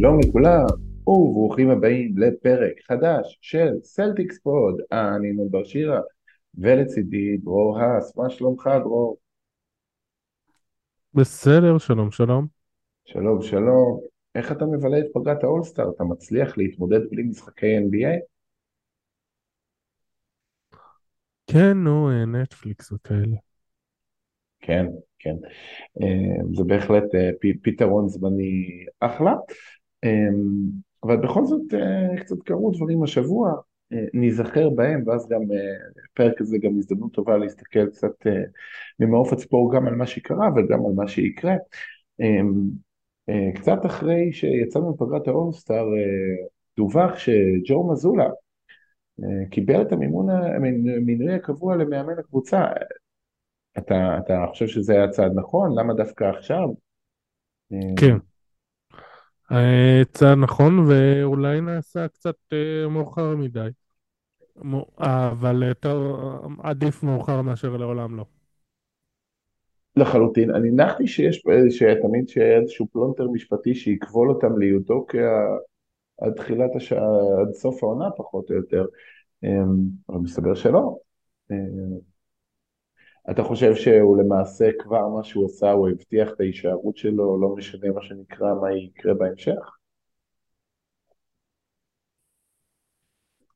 שלום לכולם, וברוכים הבאים לפרק חדש של סלטיקס פוד, אני נוד בר שירה, ולצידי דרור האס, מה שלומך דרור? בסדר, שלום שלום. שלום שלום, איך אתה מבלה את פגרת האולסטאר? אתה מצליח להתמודד בלי משחקי NBA? כן, נו, אה, נטפליקס וכאלה. כן, כן, אה, זה בהחלט אה, פתרון זמני אחלה, אה, אבל בכל זאת אה, קצת קרו דברים השבוע, אה, ניזכר בהם, ואז גם אה, פרק הזה גם הזדמנות טובה להסתכל קצת ממעוף הציפור גם על מה שקרה וגם על מה שיקרה. אה, קצת אחרי שיצאנו מפגרת האולסטאר, דווח שג'ו מזולה קיבל את המימון, המינוי הקבוע למאמן הקבוצה. אתה, אתה חושב שזה היה צעד נכון? למה דווקא עכשיו? כן, אה, צעד נכון, ואולי נעשה קצת אה, מאוחר מדי. מו- אבל יותר עדיף מאוחר מאשר לעולם לא. לחלוטין. אני הנחתי שיש, שתמיד שיהיה איזשהו פלונטר משפטי שיכבול אותם ליודוקיה עד תחילת השעה, עד סוף העונה פחות או יותר, אה, אבל מסתבר שלא. אה, אתה חושב שהוא למעשה כבר מה שהוא עשה, הוא הבטיח את ההישארות שלו, לא משנה מה שנקרא, מה יקרה בהמשך?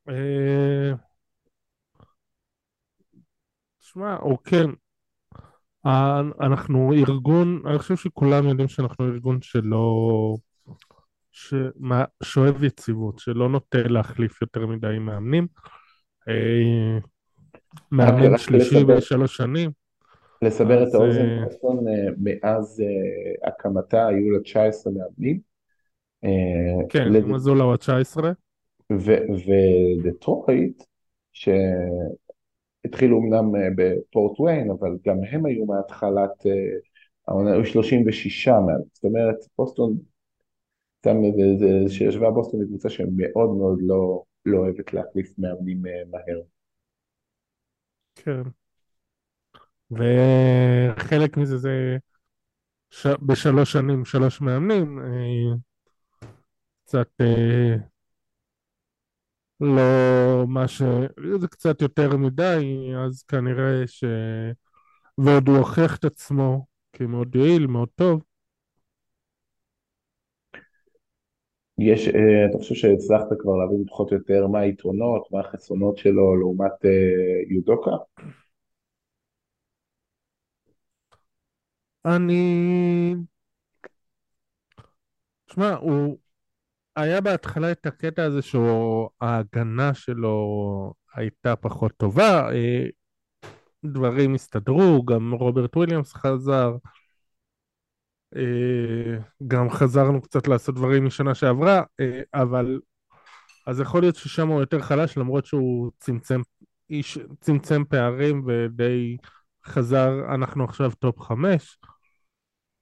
אה, שמע, או כן, אה, אנחנו ארגון, אני חושב שכולם יודעים שאנחנו ארגון שלא, שאוהב יציבות, שלא נוטה להחליף יותר מדי מאמנים. אה, מאמן שלישי בשלוש שנים, לסבר את האוזן, אה, בוסטון אה, מאז אה, הקמתה היו לה 19 מאמנים, אה, כן, מזולה הוא ה-19. ו- ודטרויט, שהתחילו אמנם אה, בפורט ויין, אבל גם הם היו מהתחלת, אה, העונה, היו 36 מאמנים, זאת אומרת, בוסטון, סתם שישבה בוסטון היא קבוצה שמאוד מאוד לא, לא אוהבת להחליף מאמנים אה, מהר. כן. וחלק מזה זה ש... בשלוש שנים שלוש מאמנים, אה, קצת אה, לא מה ש... זה קצת יותר מדי, אז כנראה ש... ועוד הוא הוכיח את עצמו כמאוד יעיל, מאוד טוב. יש, אה, אתה חושב שהצלחת כבר להבין פחות או יותר מה היתרונות, מה החסרונות שלו לעומת אה, יודוקה? אני... שמע, הוא היה בהתחלה את הקטע הזה שההגנה שלו הייתה פחות טובה, אה, דברים הסתדרו, גם רוברט וויליאמס חזר. אה, גם חזרנו קצת לעשות דברים משנה שעברה, אה, אבל אז יכול להיות ששם הוא יותר חלש למרות שהוא צמצם, איש, צמצם פערים ודי חזר, אנחנו עכשיו top חמש.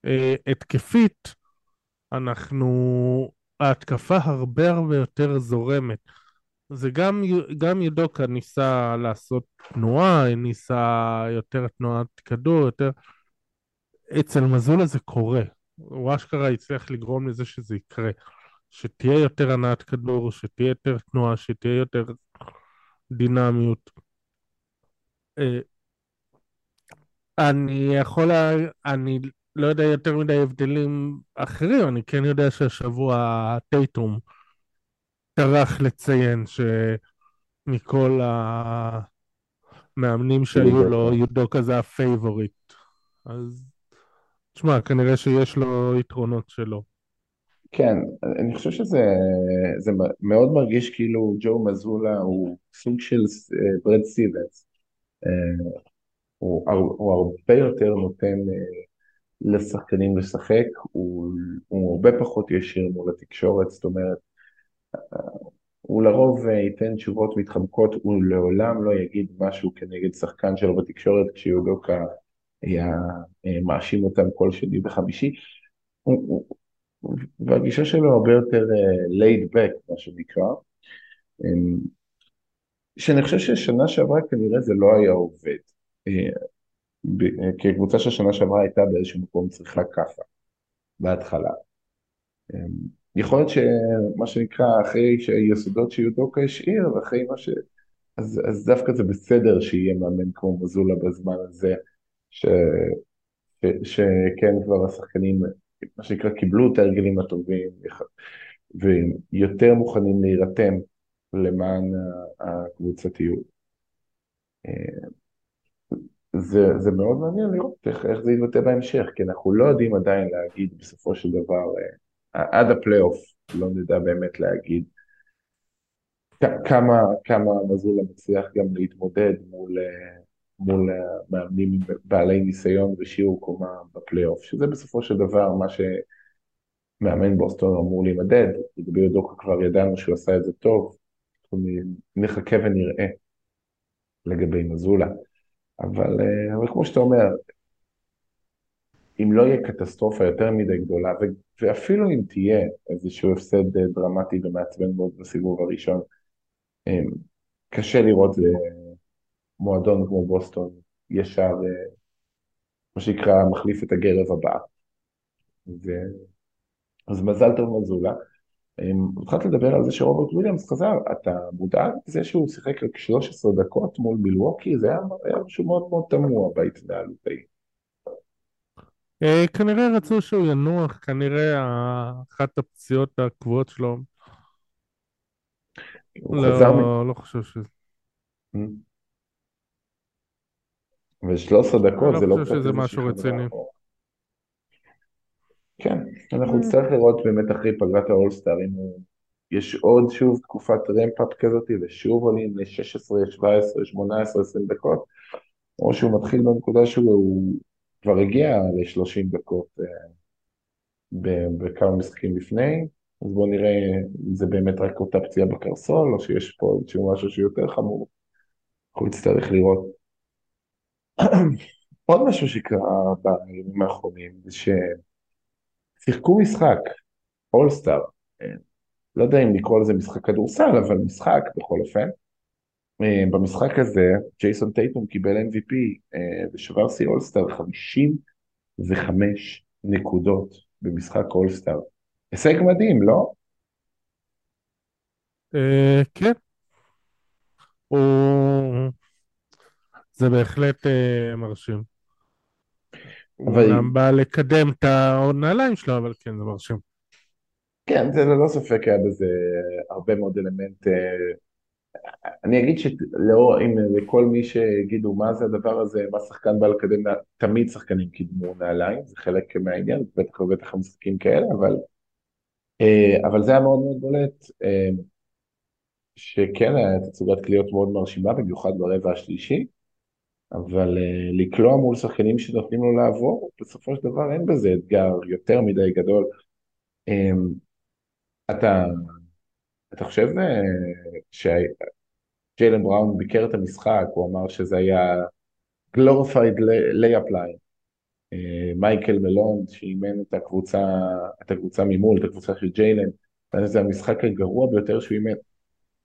אה, התקפית, אנחנו, ההתקפה הרבה הרבה יותר זורמת. זה גם, גם יודוקה ניסה לעשות תנועה, ניסה יותר תנועת כדור, יותר... אצל מזולה זה קורה. הוא אשכרה הצליח לגרום לזה שזה יקרה. שתהיה יותר הנעת כדור, שתהיה יותר תנועה, שתהיה יותר דינמיות. אה, אני יכול. אני לא יודע יותר מדי הבדלים אחרים, אני כן יודע שהשבוע טייטום טרח לציין שמכל המאמנים שהיו. לו, יודוקה זה ה favorite. אז תשמע, כנראה שיש לו יתרונות שלו. כן, אני חושב שזה זה מאוד מרגיש כאילו ג'ו מזולה הוא סוג של אה, ברד סטיבנס. אה, הוא, הוא הרבה יותר נותן אה, לשחקנים לשחק, הוא, הוא הרבה פחות ישיר מול התקשורת, זאת אומרת, הוא לרוב ייתן תשובות מתחמקות, הוא לעולם לא יגיד משהו כנגד שחקן שלו בתקשורת כשיודוקה היה אה, מאשים אותם כל שני וחמישי. והגישה שלו הרבה יותר uh, laid back, מה שנקרא, um, שאני חושב ששנה שעברה כנראה זה לא היה עובד, כי הקבוצה של שנה שעברה הייתה באיזשהו מקום צריכה ככה, בהתחלה. יכול להיות שמה שנקרא, אחרי שהיסודות שיודוקה השאיר, ואחרי מה ש... אז, אז דווקא זה בסדר שיהיה מאמן כמו מזולה בזמן הזה, ש, ש, שכן כבר השחקנים, מה שנקרא, קיבלו את ההרגלים הטובים, ויותר מוכנים להירתם למען הקבוצתיות. זה, זה מאוד מעניין לראות איך, איך זה יתבטא בהמשך, כי אנחנו לא יודעים עדיין להגיד בסופו של דבר, אה, עד הפלייאוף לא נדע באמת להגיד כמה, כמה מזולה מצליח גם להתמודד מול, אה, מול מאמנים בעלי ניסיון ושיעור קומה בפלייאוף, שזה בסופו של דבר מה שמאמן בוסטון אמור להימדד, לגבי יודוקה כבר ידענו שהוא עשה את זה טוב, נחכה ונראה לגבי מזולה. אבל, אה, אבל כמו שאתה אומר, אם לא יהיה קטסטרופה יותר מדי גדולה, ואפילו אם תהיה איזשהו הפסד אה, דרמטי ומעצבן מאוד בסיבוב הראשון, אה, קשה לראות מועדון כמו בוסטון ישר, מה שנקרא, מחליף את הגרב הבא. ו... אז מזל טוב מזולה. התחלת לדבר על זה שרוברט וויליאמס חזר, אתה מודע לזה שהוא שיחק רק 13 דקות מול מילווקי? זה היה, היה משהו מאוד מאוד תמוה בהתנהלות ההיא. אה, כנראה רצו שהוא ינוח, כנראה אחת הפציעות הקבועות שלו. לא, לא חושב שזה. ו-13 דקות זה לא... אני לא חושב שזה משהו רציני. כן, אנחנו נצטרך לראות באמת אחרי פגרת האולסטאר, אם יש עוד שוב תקופת רמפאפ כזאת, ושוב עולים ל-16, 17, 18, 20 דקות, או שהוא מתחיל בנקודה שהוא כבר הגיע ל-30 דקות אה, בכמה משחקים לפני, אז בואו נראה אם זה באמת רק אותה פציעה בקרסול, או שיש פה איזשהו משהו שיותר חמור. אנחנו נצטרך לראות. עוד משהו שקרה בימים האחרונים, זה ש... שיחקו משחק, אולסטאר, אה, לא יודע אם לקרוא לזה משחק כדורסל, אבל משחק בכל אופן. אה, במשחק הזה ג'ייסון טייטום קיבל MVP אה, ושבר שיא אולסטאר 55 נקודות במשחק אולסטאר. הישג מדהים, לא? כן. זה בהחלט מרשים. הוא אומנם בא לקדם את הנעליים שלו, אבל כן, זה מרשים. כן, זה ללא ספק היה בזה הרבה מאוד אלמנט. אה, אני אגיד שלכל מי שיגידו מה זה הדבר הזה, מה שחקן בא לקדם, תמיד שחקנים קידמו נעליים, זה חלק מהעניין, בטח ובטח המשחקים כאלה, אבל, אה, אבל זה היה מאוד מאוד בולט, אה, שכן היה תצוגת קליעות מאוד מרשימה, במיוחד ברבע השלישי. אבל uh, לקלוע מול שחקנים שנותנים לו לעבור, בסופו של דבר אין בזה אתגר יותר מדי גדול. Um, אתה, אתה חושב uh, שג'יילן בראון ביקר את המשחק, הוא אמר שזה היה glorified layup line. Uh, מייקל מלון שאימן את הקבוצה, את הקבוצה ממול, את הקבוצה של ג'יילן, זה המשחק הגרוע ביותר שהוא אימן.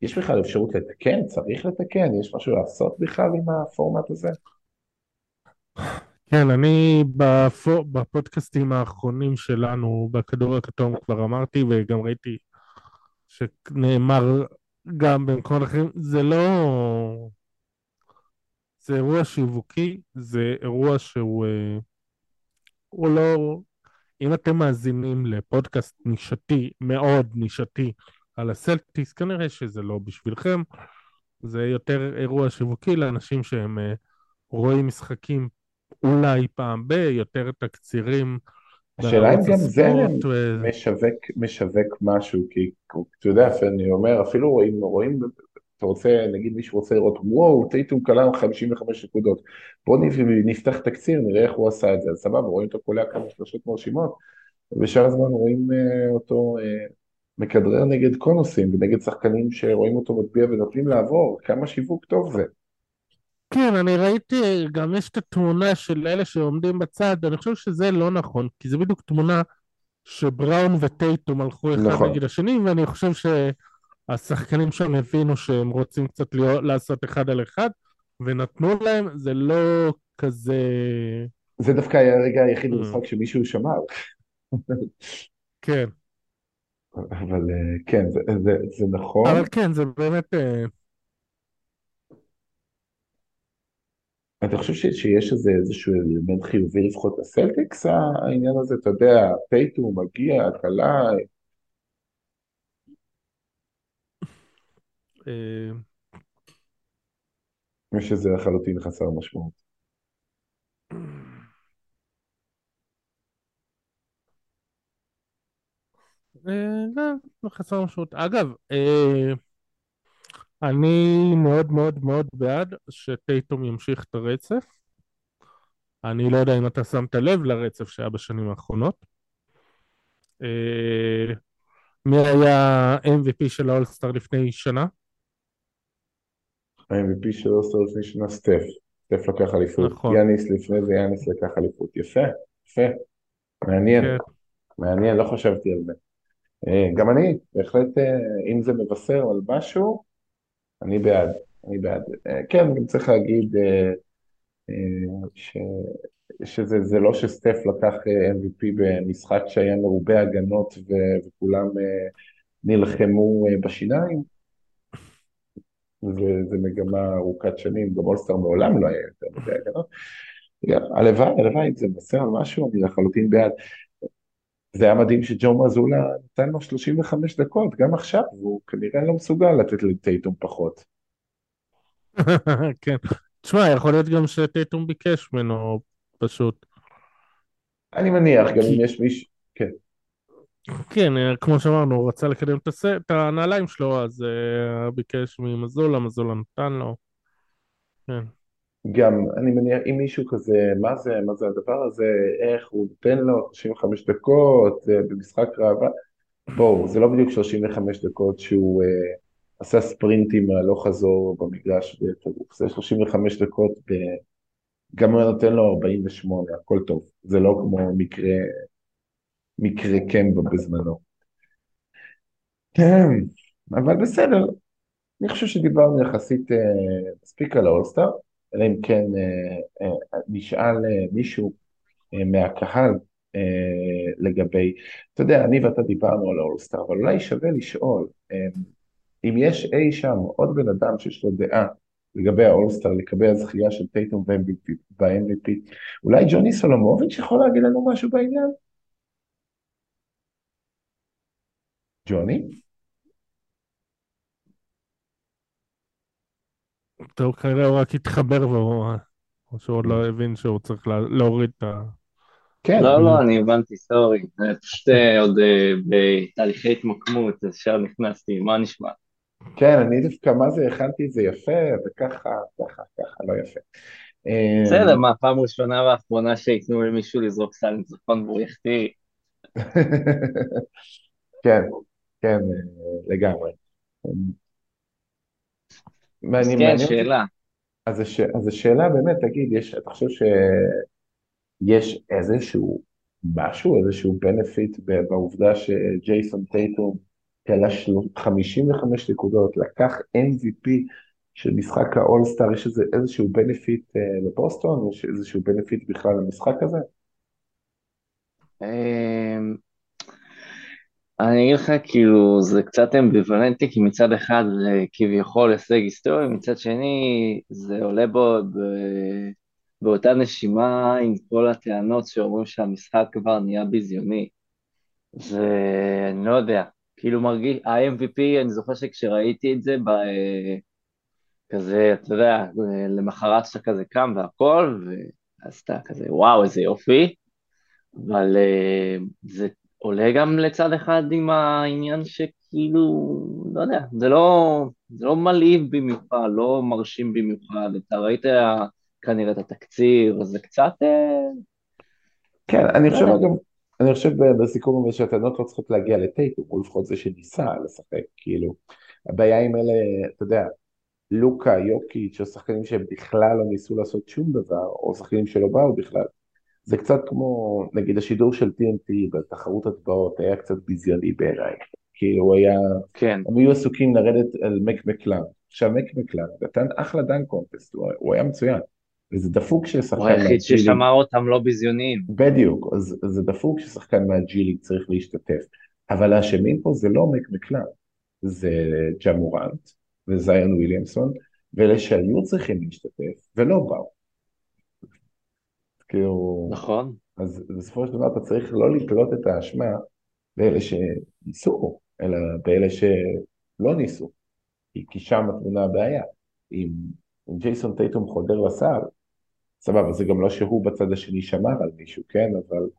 יש בכלל אפשרות לתקן? צריך לתקן? יש משהו לעשות בכלל עם הפורמט הזה? כן, אני בפו, בפודקאסטים האחרונים שלנו בכדור הכתום כבר אמרתי וגם ראיתי שנאמר גם במקומות אחרים, זה לא... זה אירוע שיווקי, זה אירוע שהוא אה, הוא לא... אם אתם מאזינים לפודקאסט נישתי, מאוד נישתי, על הסלטיס, כנראה שזה לא בשבילכם, זה יותר אירוע שיווקי לאנשים שהם uh, רואים משחקים אולי פעם ב, יותר תקצירים. השאלה אם גם זה ו... משווק, משווק משהו, כי אתה יודע, אני אומר, אפילו רואים, רואים, אתה רוצה, נגיד מישהו רוצה לראות, וואו, טייטום קלע 55 נקודות, בואו נפתח תקציר, נראה איך הוא עשה את זה, אז סבבה, רואים אותו קולע כמה שלושות מרשימות, ובשאר הזמן רואים uh, אותו uh, מכדרר נגד קונוסים ונגד שחקנים שרואים אותו מטביע ונותנים לעבור, כמה שיווק טוב זה. כן, אני ראיתי, גם יש את התמונה של אלה שעומדים בצד, אני חושב שזה לא נכון, כי זה בדיוק תמונה שבראון וטייטום הלכו אחד נכון. נגד השני, ואני חושב שהשחקנים שם הבינו שהם רוצים קצת להיות, לעשות אחד על אחד, ונתנו להם, זה לא כזה... זה דווקא היה הרגע היחיד במשחק mm. שמישהו שמר. כן. אבל אה, כן, זה, זה, זה אבל נכון. כן, זה באמת... אה, אתה חושב ש- שיש איזה איזשהו אלמנט חיובי לפחות לסלטיקס, העניין הזה, אתה יודע, טייטום מגיע, הקלה, אה, או שזה לחלוטין חסר משמעות. אה, לא, לא חסר משמעות. אגב, אה, אני מאוד מאוד מאוד בעד שטייטום ימשיך את הרצף. אני לא יודע אם אתה שמת לב לרצף שהיה בשנים האחרונות. אה, מי היה MVP של האולסטאר לפני שנה? ה-MVP של אוסטר לפני שנה, סטף. סטף לקח אליפות. נכון, יאניס לפני זה, יאניס לקח אליפות. יפה, יפה, מעניין, כן. מעניין, לא חשבתי על זה. אה, גם אני, בהחלט, אה, אם זה מבשר על משהו, אני בעד, אני בעד. אה, כן, גם צריך להגיד ש... שזה זה לא שסטף לקח MVP במשחק שהיה מרובה הגנות ו- וכולם נלחמו בשיניים, זה מגמה ארוכת שנים, גם אולסטאר מעולם לא היה יותר מדי הגנות. הלוואי, הלוואי, זה מבשר על משהו, אני לחלוטין בעד. זה היה מדהים שג'ו מזולה נתן לו 35 דקות, גם עכשיו, והוא כנראה לא מסוגל לתת לטייטום פחות. כן. תשמע, יכול להיות גם שטייטום ביקש ממנו פשוט. אני מניח, גם אם כי, יש מישהו, כן, כן, אה, כמו שאמרנו, הוא רצה לקדם. את הנעליים שלו, אז uh, ביקש ממזולה, מזולה נתן לו. כן. גם, אני מניח, אם מישהו כזה, מה זה, מה זה הדבר הזה, איך הוא נותן לו 35 דקות אה, במשחק ראווה, בואו, זה לא בדיוק 35 דקות שהוא אה, עשה ספרינטים הלוך חזור במגרש בטירוף, זה 35 דקות, ב... גם הוא נותן לו 48, הכל טוב, זה לא כמו מקרה, מקרה קמבה בזמנו. כן, אבל בסדר, אני חושב שדיברנו יחסית אה, מספיק על האולסטאר, אלא אם כן אה, אה, נשאל אה, מישהו מהקהל לגבי, אתה יודע, אני ואתה דיברנו על האולסטאר, אבל אולי שווה לשאול, אם יש אי שם עוד בן אדם שיש לו דעה לגבי האולסטאר, לגבי הזכייה של טייטום ב-MVP, אולי ג'וני סולומוביץ' יכול להגיד לנו משהו בעניין? ג'וני? טוב, כנראה הוא רק התחבר והוא... או שהוא עוד לא הבין שהוא צריך לה... להוריד את ה... כן, לא, לא, אני הבנתי, סורי. זה פשוט אה, עוד אה, בתהליכי התמקמות, אז שם נכנסתי, מה נשמע? כן, אני דווקא, מה זה, הכנתי את זה יפה, וככה, ככה, ככה, לא יפה. בסדר, אמ, מה, פעם ראשונה ואחרונה שייתנו למישהו לזרוק סל ניצחון והוא יחטיא. כן, כן, אה, לגמרי. אמ, אז כן, שאלה. אז הש- אז השאלה באמת, תגיד, יש, אתה חושב שיש איזשהו משהו, איזשהו benefit ב- בעובדה שג'ייסון טייטום כלה של- 55 נקודות, לקח MVP של משחק האולסטאר, יש איזה, איזשהו benefit אה, לבוסטון? יש איזשהו benefit בכלל למשחק הזה? אני אגיד לך, כאילו, זה קצת אמביוולנטי, כי מצד אחד זה כביכול הישג היסטורי, מצד שני זה עולה בו ב... באותה נשימה עם כל הטענות שאומרים שהמשחק כבר נהיה ביזיוני. זה, אני לא יודע, כאילו מרגיש, ה-MVP, אני זוכר שכשראיתי את זה, ב... כזה, אתה יודע, למחרת שאתה כזה קם והכל, ואז אתה כזה, וואו, איזה יופי, אבל אה, זה עולה גם לצד אחד עם העניין שכאילו, לא יודע, זה לא, זה לא מלהיב במיוחד, לא מרשים במיוחד, אתה ראית כנראה את התקציר, זה קצת, אה, כן, אני לא חושב אגב, אני חושב בסיכום הזה שהטענות לא צריכות להגיע לטייטום, הוא לפחות זה שניסה לשחק, כאילו. הבעיה עם אלה, אתה יודע, לוקה, יוקיץ', או שחקנים שהם בכלל לא ניסו לעשות שום דבר, או שחקנים שלא באו בכלל. זה קצת כמו, נגיד, השידור של TNT בתחרות הטבעות היה קצת ביזיוני בעיניי. כאילו, הוא היה, כן, הם היו עסוקים לרדת על מק מקלן. עכשיו, מק מקלן נתן אחלה דן קונטסט, הוא, הוא היה מצוין. וזה דפוק הוא ששחקן היחיד מהג'י ליג, ששמר אותם לא ביזיוניים. בדיוק, אז זה דפוק ששחקן מהג'י ליג צריך להשתתף. אבל האשמים פה זה לא מק מקלן, זה ג'מורנט וזיון וויליאמסון, ואלה שהיו צריכים להשתתף ולא באו. כאילו, נכון. אז בסופו של דבר אתה צריך לא לתלות את האשמה באלה שניסו, אלא באלה שלא ניסו, כי, כי שם התמונה הבעיה. אם, אם ג'ייסון טייטום חודר לסל, סבבה, זה גם לא שהוא בצד השני שמר על מישהו, כן, אבל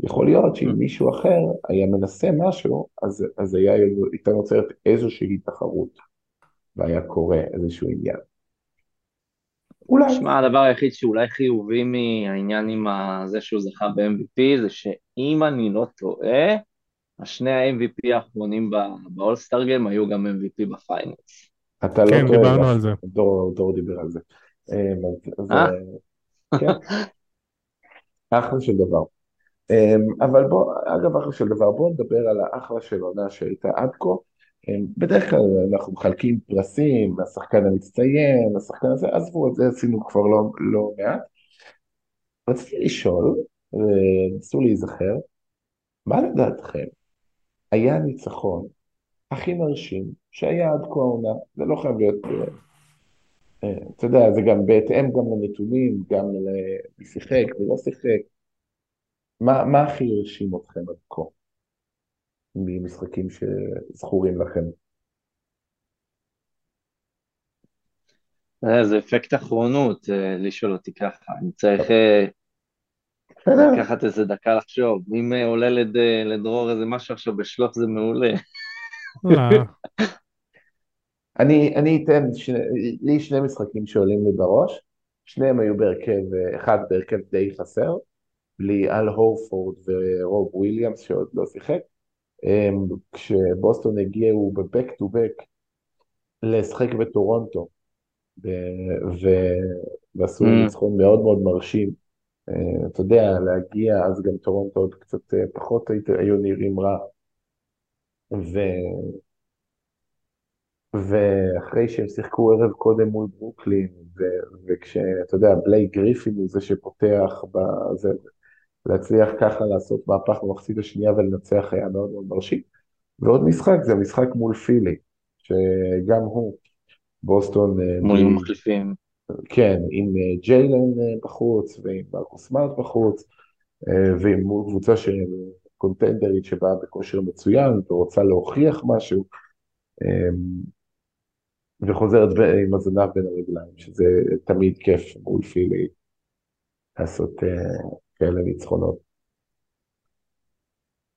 יכול להיות שאם mm. מישהו אחר היה מנסה משהו, אז, אז היה הייתה נוצרת איזושהי תחרות, והיה קורה איזשהו עניין. אולי. שמע, הדבר היחיד שאולי חיובי מהעניין עם זה שהוא זכה ב-MVP, זה שאם אני לא טועה, השני ה-MVP האחרונים באולסטאר גיים היו גם MVP בפיינלס. אתה לא כן, טועה, דיברנו על זה. דור, דיבר על זה. אה? אז, אה? כן. אחלה של דבר. אמ, אבל בוא, אגב אחלה של דבר, בוא נדבר על האחלה של עונה שהייתה עד כה. בדרך כלל אנחנו מחלקים פרסים, השחקן המצטיין, השחקן הזה, עזבו את זה, עשינו כבר לא, לא מעט. רציתי לשאול, וניסו להיזכר, מה לדעתכם היה הניצחון הכי מרשים שהיה עד כה העונה? זה לא חייב להיות, אה, אה, אתה יודע, זה גם בהתאם גם לנתונים, גם למי שיחק ולא שיחק. מה, מה הכי הרשים אתכם עד כה ממשחקים שזכורים לכם? אה, זה אפקט אחרונות אה, לשאול אותי ככה, אני צריך אה, לקחת איזה דקה לחשוב, אם עולה לד, לדרור איזה משהו עכשיו בשלוף זה מעולה. אני, אני אתן, שני, לי שני משחקים שעולים לי בראש, שניהם היו בהרכב, אחד בהרכב די חסר, בלי אל הורפורד ורוב וויליאמס שעוד לא שיחק. כשבוסטון הגיעו בבק טו בק לשחק בטורונטו. ועשו אמ, ניצחון מאוד מאוד מרשים. אה, אתה יודע, להגיע, אז גם טורונטו עוד קצת אה, פחות היו נראים רע. ו... ואחרי שהם שיחקו ערב קודם מול ברוקלין, ו... וכשאתה יודע, בלייק גריפין הוא זה שפותח בזה, להצליח ככה לעשות מהפך במחצית השנייה ולנצח היה מאוד מאוד מרשים. ועוד משחק, זה משחק מול פילי, שגם הוא, בוסטון... אה, מול מ... מחליפים. כן, עם אה, ג'יילן אה, בחוץ, ועם מרקוס מארט בחוץ, ועם קבוצה של קונטנדרית שבאה בכושר מצוין ורוצה להוכיח משהו, וחוזרת עם הזנב בין הרגליים, שזה תמיד כיף מול פילי לעשות כאלה ניצחונות.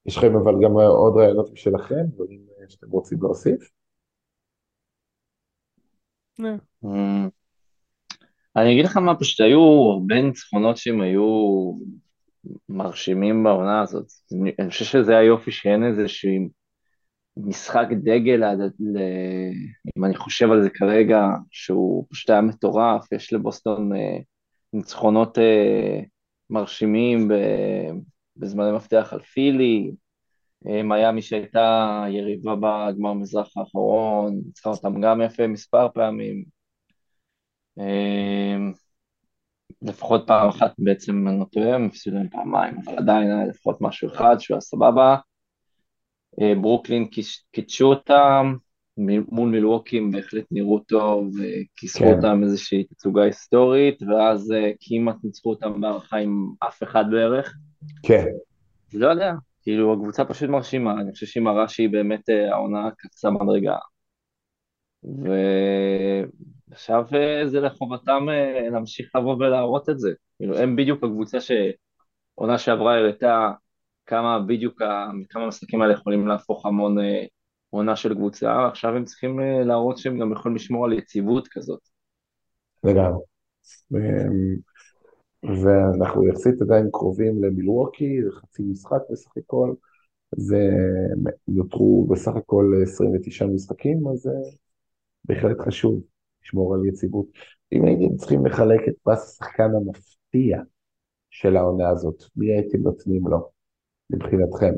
יש לכם אבל גם עוד רעיונות משלכם, דברים שאתם רוצים להוסיף? Mm. אני אגיד לך מה, פשוט היו הרבה ניצחונות שהם היו מרשימים בעונה הזאת. אני חושב שזה היופי שאין איזשהו משחק דגל, אם אני חושב על זה כרגע, שהוא פשוט היה מטורף, יש לבוסטון אה, ניצחונות אה, מרשימים בזמני מפתח על פילי, מיאמי שהייתה יריבה בגמר מזרח האחרון, ניצחה אותם גם יפה מספר פעמים. לפחות פעם אחת בעצם, אני לא טועה, הם הפסידו להם פעמיים, אבל עדיין היה לפחות משהו אחד שהוא היה סבבה. ברוקלין קידשו אותם, מול מילווקי הם בהחלט נראו טוב, וכיסחו כן. אותם איזושהי תצוגה היסטורית, ואז אה, כמעט ניצחו אותם בהערכה עם אף אחד בערך. כן. לא יודע, כאילו הקבוצה פשוט מרשימה, אני חושב שהיא מראה שהיא באמת אה, העונה קצה מדרגה. ועכשיו אה, זה לחובתם להמשיך לבוא ולהראות את זה. כאילו הם בדיוק הקבוצה שעונה שעברה הראתה כמה בדיוק, כמה המשחקים האלה יכולים להפוך המון עונה של קבוצה, עכשיו הם צריכים אה, להראות שהם גם יכולים לשמור על יציבות כזאת. לגמרי. ואנחנו יחסית עדיין קרובים למילווקי, זה חצי משחק בסך הכל, זה נותרו בסך הכל 29 משחקים, אז זה בהחלט חשוב לשמור על יציבות. אם הייתם צריכים לחלק את פרס השחקן המפתיע של העונה הזאת, מי הייתם נותנים לו מבחינתכם?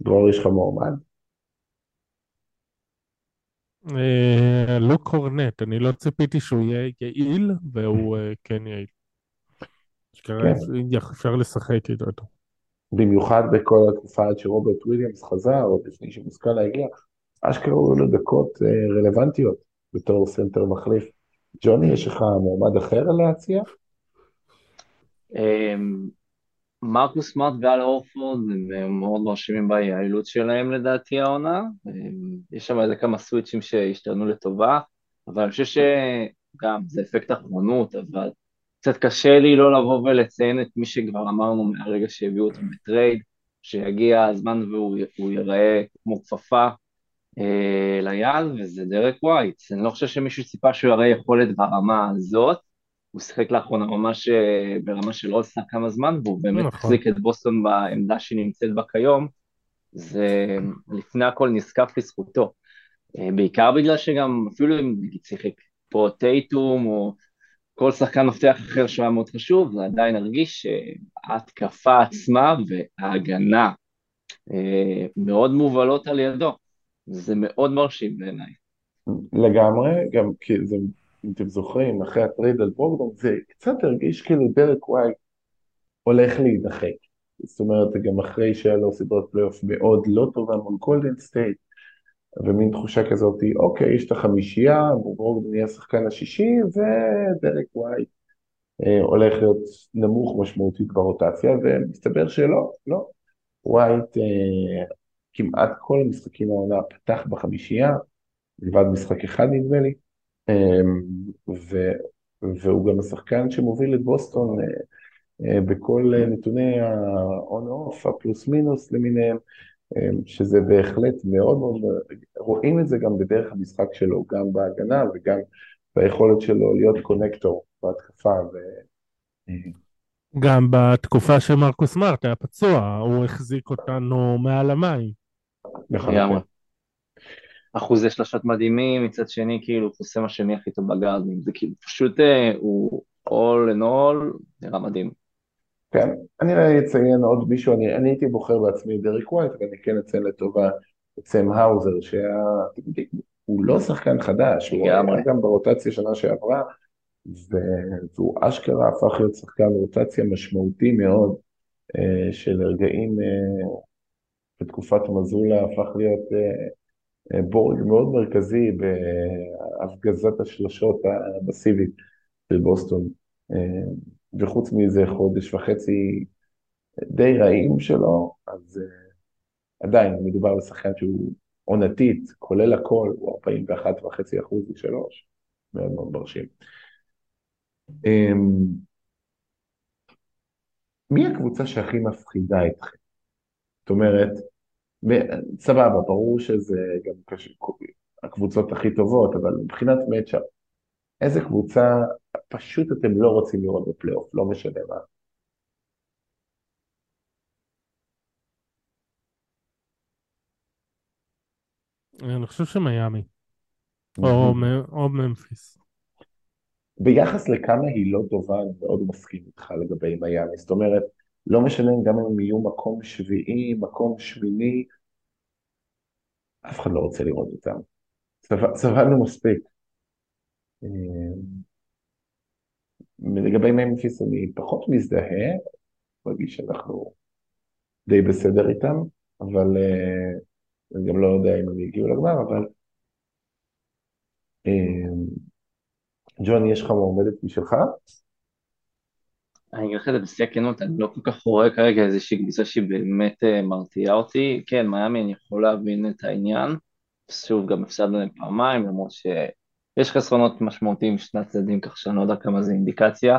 דרור, יש לך מועמד? אה, לא קורנט, אני לא ציפיתי שהוא יהיה יעיל, והוא אה, כן יעיל. כן. אפשר לשחק איתו. במיוחד בכל התקופה עד שרוברט וויליאמס חזר, עוד לפני שמוסקאלה הגיע, אשכרה היו לו דקות אה, רלוונטיות בתור סנטר מחליף. ג'וני, יש לך מועמד אחר להציע? מרקוס סמארט ואל הורפורד הם מאוד מרשימים ביעילות שלהם לדעתי העונה. יש שם איזה כמה סוויצ'ים שהשתנו לטובה, אבל אני חושב שגם זה אפקט אחרונות, אבל קצת קשה לי לא לבוא ולציין את מי שכבר אמרנו מהרגע שהביאו אותו ב trade, שיגיע הזמן והוא ייראה כמו כפפה אה, ליד, וזה דרק ווייט. אני לא חושב שמישהו ציפה שהוא יראה יכולת ברמה הזאת, הוא שיחק לאחרונה ממש אה, ברמה של אולסטאר כמה זמן, והוא באמת נכון. החזיק את בוסטון בעמדה שהיא נמצאת בה כיום, זה לפני הכל נזקף לזכותו. אה, בעיקר בגלל שגם אפילו אם שיחק פה טייטום או כל שחקן מפתח אחר שהוא היה מאוד חשוב, זה עדיין הרגיש שההתקפה עצמה וההגנה אה, מאוד מובלות על ידו. זה מאוד מרשים בעיניי. לגמרי, גם כי זה, אם אתם זוכרים, אחרי הטריד על ברוגדון, זה קצת הרגיש כאילו דרק ווייט הולך להידחק. זאת אומרת, גם אחרי שהיה לו סדרת פלייאוף מאוד לא טובה מול גולדן סטייט, ומין תחושה כזאת, אוקיי, יש את החמישייה, ברוגדון יהיה השחקן השישי, ודרק ווייט אה, הולך להיות נמוך משמעותית ברוטציה, ומסתבר שלא, לא. ווייט אה, כמעט כל המשחקים העונה פתח בחמישייה, מלבד משחק אחד נדמה לי, ו, והוא גם השחקן שמוביל את בוסטון אה, אה, בכל נתוני ה-on-off, הפלוס מינוס למיניהם, אמ, שזה בהחלט מאוד מאוד, רואים את זה גם בדרך המשחק שלו, גם בהגנה וגם ביכולת שלו להיות קונקטור בהתקפה. ו... אה, גם בתקופה שמרקוס מארט היה פצוע, הוא החזיק אותנו מעל המים. לגמרי. אחוזי שלושות מדהימים, מצד שני כאילו הוא חוסם השני הכי טוב בגארדים, זה כאילו פשוט אה, הוא all in all, נראה מדהים. כן, אני אציין עוד מישהו, אני, אני הייתי בוחר בעצמי דריק ווייט, ואני כן אציין לטובה את סם האוזר, שהוא לא שחקן חדש, הוא היה גם ברוטציה שנה שעברה, והוא אשכרה הפך להיות שחקן רוטציה משמעותי מאוד, אה, של רגעים אה, בתקופת מזולה הפך להיות בורג מאוד מרכזי בהפגזת השלושות המסיבית של בוסטון. אה, וחוץ מזה חודש וחצי די רעים שלו, אז עדיין מדובר בשחקן שהוא עונתית, כולל הכל, הוא 41.5 אחוז לשלוש, מאוד מאוד מרשים. מי הקבוצה שהכי מפחידה אתכם? זאת אומרת, סבבה, ברור שזה גם קשה, הקבוצות הכי טובות, אבל מבחינת מצ'אפ, איזה קבוצה פשוט אתם לא רוצים לראות בפלייאוף, לא משנה מה. אני חושב שמיאמי, או, או ממפיס. ביחס לכמה היא לא טובה, אני מאוד מסכים איתך לגבי מיאמי, זאת אומרת, לא משנה גם אם הם יהיו מקום שביעי, מקום שמיני, אף אחד לא רוצה לראות אותם. סבלנו מספיק. אה, לגבי ממפיס אני פחות מזדהה, מרגיש שאנחנו די בסדר איתם, אבל אה, אני גם לא יודע אם הם יגיעו לגמר, אבל אה, ג'וני, יש לך מועמדת משלך? אני אגיד לך את זה בשיא הכנות, אני לא כל כך רואה כרגע איזושהי קבוצה שהיא באמת אה, מרתיעה אותי. כן, מיאמי, אני יכול להבין את העניין. שוב, גם הפסדנו להם פעמיים, למרות שיש חסרונות משמעותיים משני הצדדים, כך שאני לא יודע כמה זה אינדיקציה.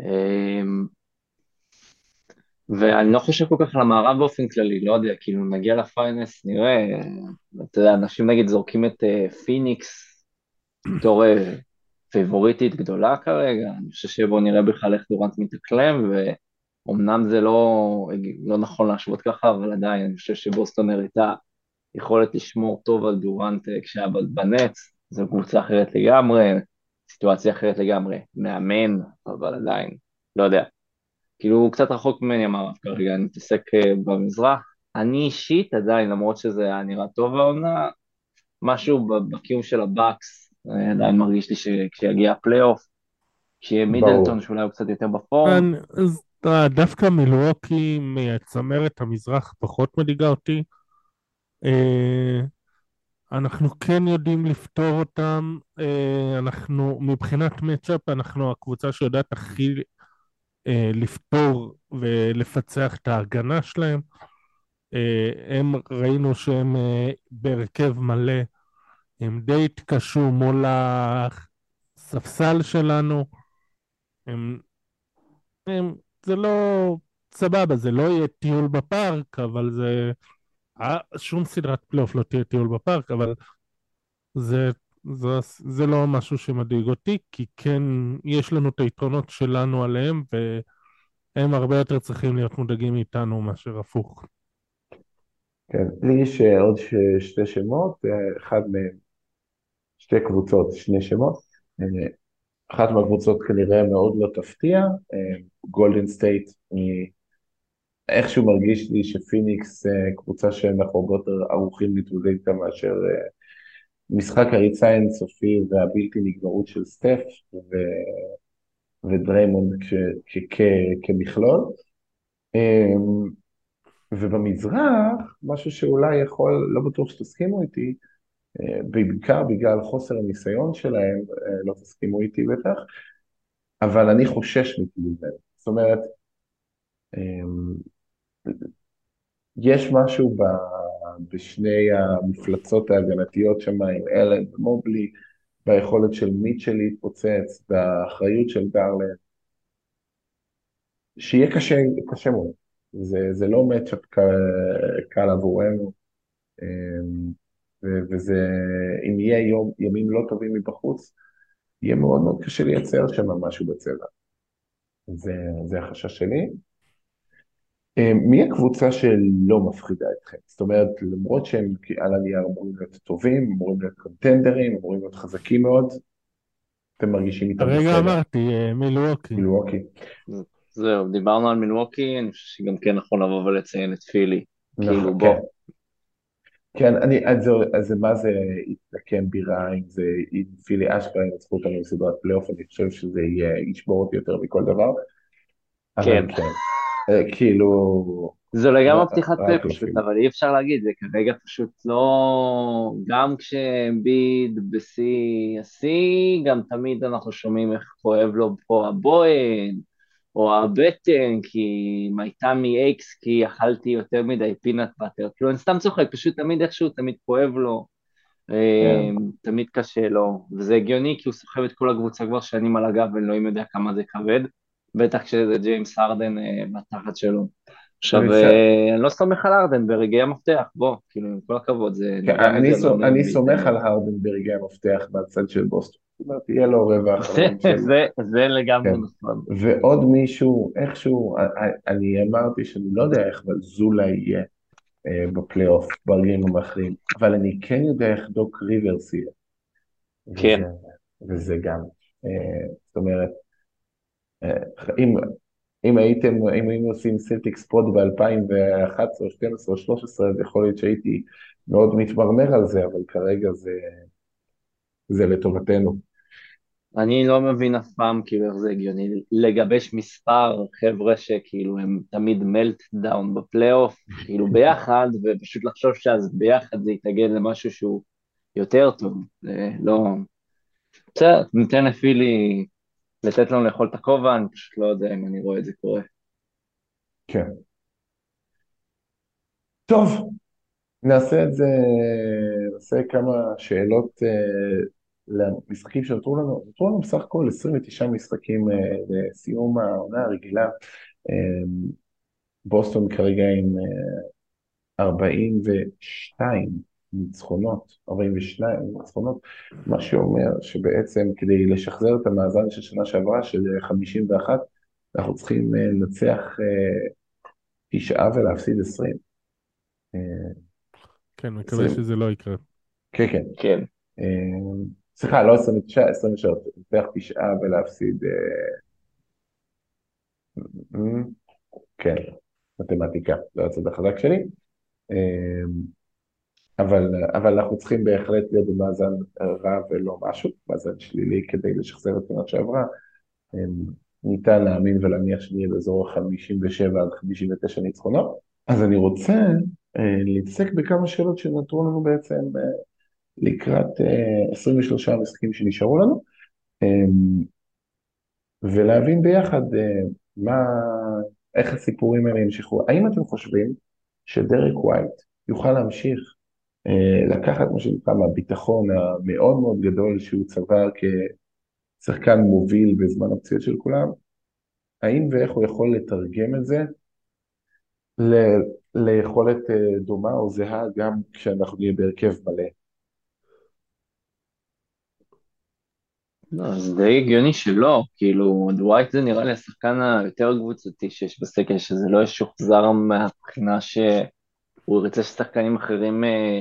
אמ, ואני לא חושב כל כך על המערב באופן כללי, לא יודע, כאילו נגיע לפיינס, נראה, אתה יודע, אנשים נגיד זורקים את אה, פיניקס בתור פיבוריטית גדולה כרגע, אני חושב שבואו נראה בכלל איך דורנט מתאקלם, ואומנם זה לא, לא נכון להשוות ככה, אבל עדיין אני חושב שבוסטון הראתה יכולת לשמור טוב על דורנט אה, כשהיה בנץ, זו קבוצה אחרת לגמרי, סיטואציה אחרת לגמרי, מאמן, אבל עדיין, לא יודע. כאילו הוא קצת רחוק ממני המערב כרגע, אני מתעסק אה, במזרח. אני אישית עדיין, למרות שזה היה נראה טוב העונה, משהו בקיום של הבאקס עדיין מרגיש לי שכשיגיע הפלייאוף, כשיהיה מידלטון שאולי הוא קצת יותר בפורם. דווקא מילווקי מצמרת המזרח פחות מדאיגה אותי. אה, אנחנו כן יודעים לפתור אותם, אה, אנחנו מבחינת matchup אנחנו הקבוצה שיודעת הכי אה, לפתור ולפצח את ההגנה שלהם. הם ראינו שהם בהרכב מלא, הם די התקשו מול הספסל שלנו, הם, הם, זה לא סבבה, זה לא יהיה טיול בפארק, אבל זה... שום סדרת פלייאוף לא תהיה טיול בפארק, אבל זה, זה, זה לא משהו שמדאיג אותי, כי כן, יש לנו את היתרונות שלנו עליהם, והם הרבה יותר צריכים להיות מודאגים מאיתנו מאשר הפוך. כן, לי יש אה, עוד ש... שתי שמות, אה, אחד מהם, שתי קבוצות, שני שמות. אה, אחת מהקבוצות כנראה מאוד לא תפתיע, גולדן סטייט, איכשהו מרגיש לי שפיניקס קבוצה שאנחנו יותר ערוכים להתמודד איתה מאשר משחק הריצה האינסופי והבלתי נגמרות של סטף ו... ודריימונד כ... כ... כמכלול. ובמזרח, משהו שאולי יכול, לא בטוח שתסכימו איתי, אה, בעיקר בגלל חוסר הניסיון שלהם, אה, לא תסכימו איתי בטח, אבל אני חושש מקליבלנד. זאת אומרת, אמ, יש משהו ב, בשני המפלצות ההגנתיות שם עם אלן ומובלי, ביכולת של מיטשל להתפוצץ, באחריות של גרלנד, שיהיה קשה, קשה מאוד. זה, זה לא מצ'אפ קל עבורנו, אמ, וזה, אם יהיה יום, ימים לא טובים מבחוץ, יהיה מאוד מאוד קשה לייצר שם משהו בצבע. זה, זה החשש שלי. אמ, מי הקבוצה שלא מפחידה אתכם? זאת אומרת, למרות שהם על הנייר אמורים להיות טובים, אמורים להיות קונטנדרים, אמורים להיות חזקים מאוד, אתם מרגישים איתם בסדר. הרגע אמרתי, אה, מילווקי. מילווקי. זהו, דיברנו על מילווקי, אני חושב שגם כן נכון לבוא ולציין את פילי. נכון, כאילו בוא. כן. אני, אז זה, מה זה יתקן בירה, אם זה, אם פילי אשכרה ינצחו אותנו בסדרת פלייאוף, אני חושב שזה ישבור אותי יותר מכל דבר. כן. כן. אה, כאילו... זה לגמרי פתיחת פה פשוט, אבל אי אפשר להגיד, זה כרגע פשוט לא... גם כשביד בשיא השיא, גם תמיד אנחנו שומעים איך כואב לו פה הבוהן, או הבטן, כי אם הייתה מ-X כי אכלתי יותר מדי פינאט באטר, כאילו אני סתם צוחק, פשוט תמיד איכשהו, תמיד כואב לו, כן. אמ, תמיד קשה לו, וזה הגיוני כי הוא סוחב את כל הקבוצה כבר שנים על הגב ואלוהים יודע כמה זה כבד, בטח כשזה ג'יימס הרדן אה, בתחת שלו. עכשיו, אה, אני לא סומך על הרדן ברגעי המפתח, בוא, כאילו, עם כל הכבוד, זה... כן, אני סומך על הרדן ברגעי המפתח בצד של בוסטון. זאת אומרת, יהיה לו רבע אחרון. זה לגמרי כן. נכון. ועוד מישהו, איכשהו, אני אמרתי שאני לא יודע איך, אבל זולה יהיה אה, בפלייאוף, ברגעים המאוחרים, אבל אני כן יודע איך דוק ריברס יהיה. כן. וזה גם, זאת אומרת, אם אם הייתם, אם היינו עושים Celtics Pod ב-2011, 2012 או 2013, אז יכול להיות שהייתי מאוד מתמרמר על זה, אבל כרגע זה, זה לטובתנו. אני לא מבין אף פעם כאילו איך זה הגיוני לגבש מספר חבר'ה שכאילו הם תמיד melt down בפלייאוף, כאילו ביחד, ופשוט לחשוב שאז ביחד זה יתאגד למשהו שהוא יותר טוב, זה לא... בסדר, ניתן לפילי לתת לנו לאכול את הכובע, אני פשוט לא יודע אם אני רואה את זה קורה. כן. טוב, נעשה את זה, נעשה כמה שאלות uh, למשחקים שנותרו לנו. נותרו לנו בסך הכל 29 משחקים uh, לסיום העונה הרגילה. Uh, בוסטון כרגע עם uh, 42 ניצחונות, 42 ניצחונות, מה שאומר שבעצם כדי לשחזר את המאזן של שנה שעברה, של 51, אנחנו צריכים אה, לנצח אה, תשעה ולהפסיד 20. אה, כן, מקווה שזה לא יקרה. כן, כן. כן. סליחה, לא 29, 23, לנצח תשעה ולהפסיד... כן, מתמטיקה, זה הצד החזק שלי. אבל, אבל אנחנו צריכים בהחלט להיות במאזן רע ולא משהו, מאזן שלילי כדי לשחזר את שנה שעברה. אמ, ניתן להאמין ולהניח שנהיה באזור ה-57 עד 59 ניצחונות. אז אני רוצה אה, להתעסק בכמה שאלות שנותרו לנו בעצם אה, לקראת אה, 23 המשחקים שנשארו לנו, אה, ולהבין ביחד אה, מה, איך הסיפורים האלה ימשיכו. האם אתם חושבים שדרק ווייט יוכל להמשיך אה, לקחת מה שנקרא מהביטחון המאוד מאוד גדול שהוא צבר כשחקן מוביל בזמן הפציעות של כולם, האם ואיך הוא יכול לתרגם את זה ל- ליכולת אה, דומה או זהה גם כשאנחנו נהיה בהרכב מלא? לא, זה די הגיוני שלא, כאילו, דווייט זה נראה לי השחקן היותר קבוצתי שיש בסקל, שזה לא ישוחזר מהבחינה שהוא ירצה ששחקנים אחרים אה,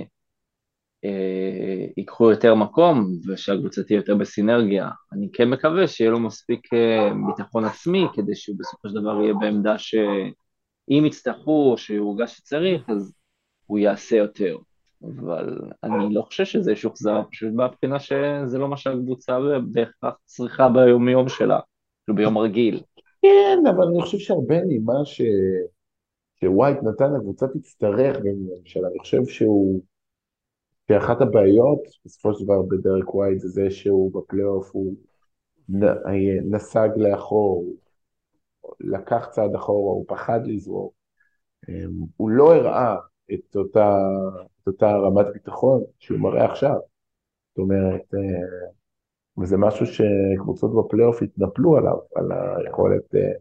אה, ייקחו יותר מקום ושהקבוצה תהיה יותר בסינרגיה. אני כן מקווה שיהיה לו מספיק אה, ביטחון עצמי כדי שהוא בסופו של דבר יהיה בעמדה שאם יצטרכו או שיורגש שצריך, אז הוא יעשה יותר. אבל אני לא חושב שזה ישוחזר, פשוט מהבחינה שזה לא מה שהקבוצה בהכרח צריכה ביום-יום שלה, כאילו ביום רגיל. כן, אבל אני חושב שהרבה ממה ש... שווייט נתן לקבוצה תצטרך בממשלה, אני חושב שהוא, שאחת הבעיות בסופו של דבר בדרק ווייט זה זה שהוא בפלייאוף הוא נ- נסג לאחור, לקח צעד אחורה, הוא פחד לזרוק, אמ, הוא לא הראה את אותה, את אותה רמת ביטחון שהוא מראה עכשיו, זאת אומרת, אה, וזה משהו שקבוצות בפלייאוף התנפלו עליו, על היכולת, אה,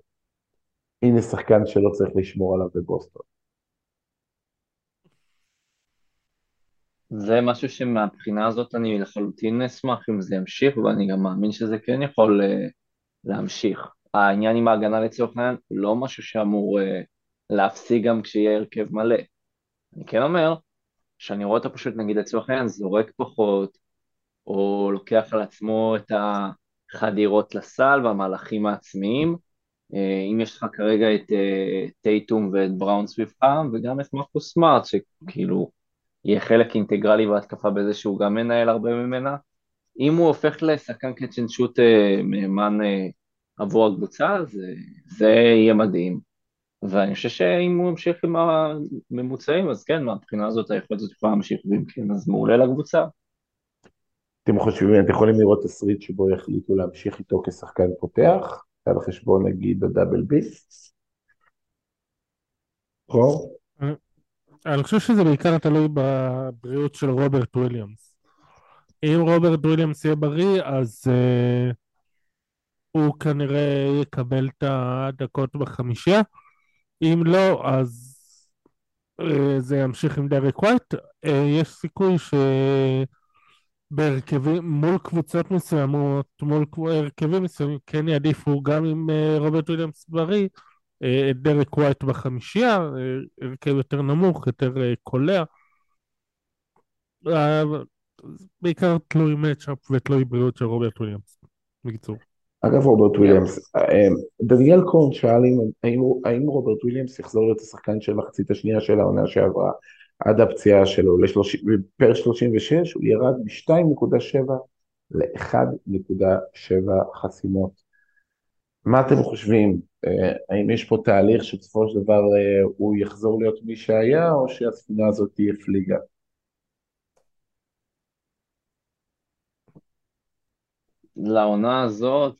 הנה שחקן שלא צריך לשמור עליו בבוסטון. זה משהו שמהבחינה הזאת אני לחלוטין אשמח אם זה ימשיך, ואני גם מאמין שזה כן יכול אה, להמשיך. העניין עם ההגנה לצורך העניין הוא לא משהו שאמור אה, להפסיק גם כשיהיה הרכב מלא. אני כן אומר שאני רואה אותו פשוט נגיד לצורך העניין זורק פחות, או לוקח על עצמו את החדירות לסל והמהלכים העצמיים. אה, אם יש לך כרגע את אה, טייטום ואת בראון סביבך, וגם את מרקוס סמארט, שכאילו יהיה חלק אינטגרלי בהתקפה בזה שהוא גם מנהל הרבה ממנה, אם הוא הופך לשחקן catch and shoot מהימן עבור הקבוצה, אז אה, זה יהיה מדהים. ואני חושב שאם הוא ימשיך עם הממוצעים, אז כן, מהבחינה הזאת היכולת הזאת יכולה להמשיך, ואם כן, אז מעולה לקבוצה. אתם חושבים, אתם יכולים לראות תסריט שבו יחליטו להמשיך איתו כשחקן פותח, על חשבון נגיד ה double bigs? דרור? אני חושב שזה בעיקר תלוי בבריאות של רוברט וויליאמס. אם רוברט וויליאמס יהיה בריא, אז אה, הוא כנראה יקבל את הדקות בחמישייה. אם לא, אז אה, זה ימשיך עם דרק ווייט. אה, יש סיכוי שבהרכבים, מול קבוצות מסוימות, מול הרכבים מסוימים, כן יעדיפו גם עם אה, רוברט וויליאמס בריא. את דרק ווייט בחמישייה, הרכב יותר נמוך, יותר קולע. בעיקר תלוי matchup ותלוי בריאות של רוברט וויליאמס, בקיצור. אגב רוברט וויליאמס, דניאל קורן שאל האם, האם רוברט וויליאמס יחזור להיות השחקן של מחצית השנייה של העונה שעברה עד הפציעה שלו, per 36 הוא ירד מ-2.7 ל-1.7 חסימות. מה אתם חושבים? האם יש פה תהליך שבסופו של דבר הוא יחזור להיות מי שהיה, או שהספינה הזאת תהיה פליגה? לעונה הזאת,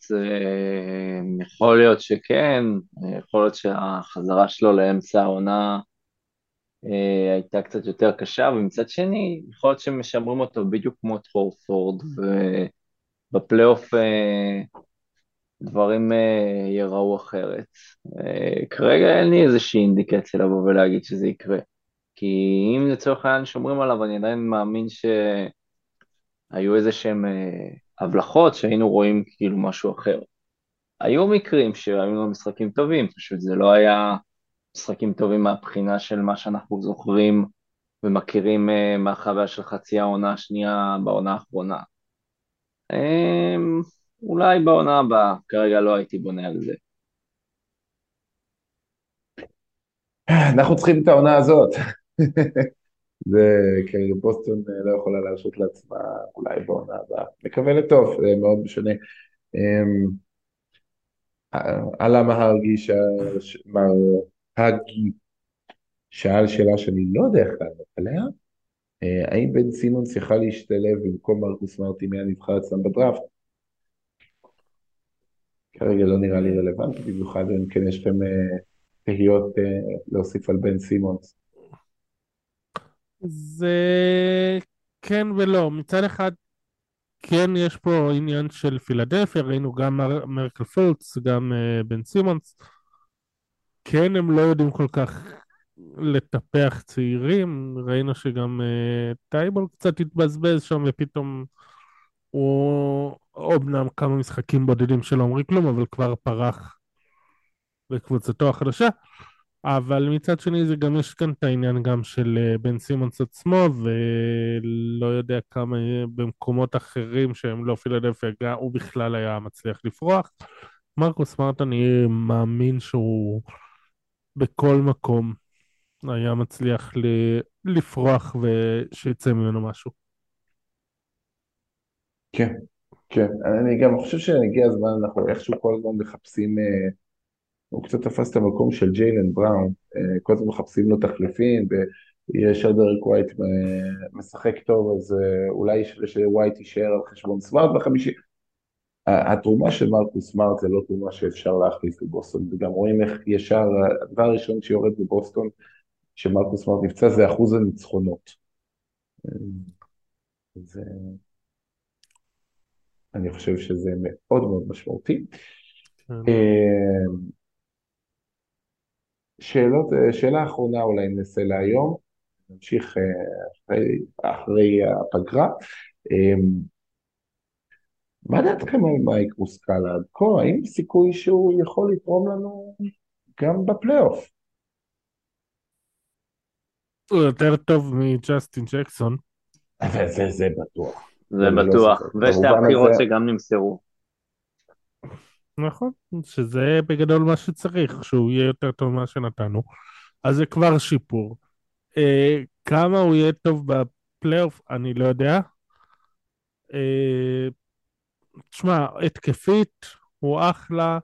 יכול להיות שכן, יכול להיות שהחזרה שלו לאמצע העונה הייתה קצת יותר קשה, ומצד שני, יכול להיות שמשמרים אותו בדיוק כמו את הורפורד, ובפלייאוף דברים ייראו אחרת. כרגע אין לי איזושהי אינדיקציה לבוא ולהגיד שזה יקרה. כי אם לצורך העניין שומרים עליו, אני עדיין מאמין שהיו איזה שהם הבלחות שהיינו רואים כאילו משהו אחר. היו מקרים שהיו לנו משחקים טובים, פשוט זה לא היה משחקים טובים מהבחינה של מה שאנחנו זוכרים ומכירים מהחוויה של חצי העונה השנייה בעונה האחרונה. אולי בעונה הבאה, כרגע לא הייתי בונה על זה. אנחנו צריכים את העונה הזאת. זה כאילו בוסטון לא יכולה להרשות לעצמה אולי בעונה הבאה. מקווה לטוב, זה מאוד משנה. עלה מהרגי, מר הגי, שאל שאלה שאני לא יודע איך לענות עליה, אה, האם בן סימונס יכל להשתלב במקום מרקוס מרטי מהנבחר אצלם בדראפט? כרגע לא נראה לי רלוונטי, במיוחד אם כן יש לכם אה, תהיות אה, להוסיף על בן סימונס. זה כן ולא. מצד אחד, כן יש פה עניין של פילדלפיה, ראינו גם מר, מרקל פולץ, גם בן סימונס. כן, הם לא יודעים כל כך לטפח צעירים, ראינו שגם אה, טייבול קצת התבזבז שם ופתאום הוא אומנם כמה משחקים בודדים שלא אומרים כלום, אבל כבר פרח בקבוצתו החדשה. אבל מצד שני זה גם יש כאן את העניין גם של אה, בן סימונס עצמו ולא יודע כמה במקומות אחרים שהם לא פילדלפיה הוא בכלל היה מצליח לפרוח. מרקוס סמארט אני מאמין שהוא בכל מקום היה מצליח לפרוח ושיצא ממנו משהו. כן, כן. אני גם חושב שהגיע הזמן, אנחנו איכשהו כל הזמן מחפשים אה, הוא קצת תפס את המקום של ג'יילן בראון, אה, כל הזמן מחפשים לו תחליפים, ויש אדריק ווייט אה, משחק טוב, אז אולי שווייט יישאר על חשבון סמארט בחמישי. התרומה של מרקוס סמארט זה לא תרומה שאפשר להחליף בבוסטון, וגם רואים איך ישר, הדבר הראשון שיורד בבוסטון, שמרקוס סמארט נפצע, זה אחוז הניצחונות. זה... אני חושב שזה מאוד מאוד משמעותי. כן. שאלות, אה, שאלה אחרונה אולי ננסה להיום, נמשיך אה, אחרי, אחרי הפגרה. מה דעתכם על מייק מוסקאלה עד כה? האם סיכוי שהוא יכול לתרום לנו גם בפלייאוף? הוא יותר טוב מג'סטין ג'קסון. זה, זה בטוח. זה לא בטוח, ושתי הבחירות שגם נמסרו. נכון, שזה בגדול מה שצריך, שהוא יהיה יותר טוב ממה שנתנו. אז זה כבר שיפור. אה, כמה הוא יהיה טוב בפלייאוף, אני לא יודע. אה, תשמע, התקפית הוא אחלה.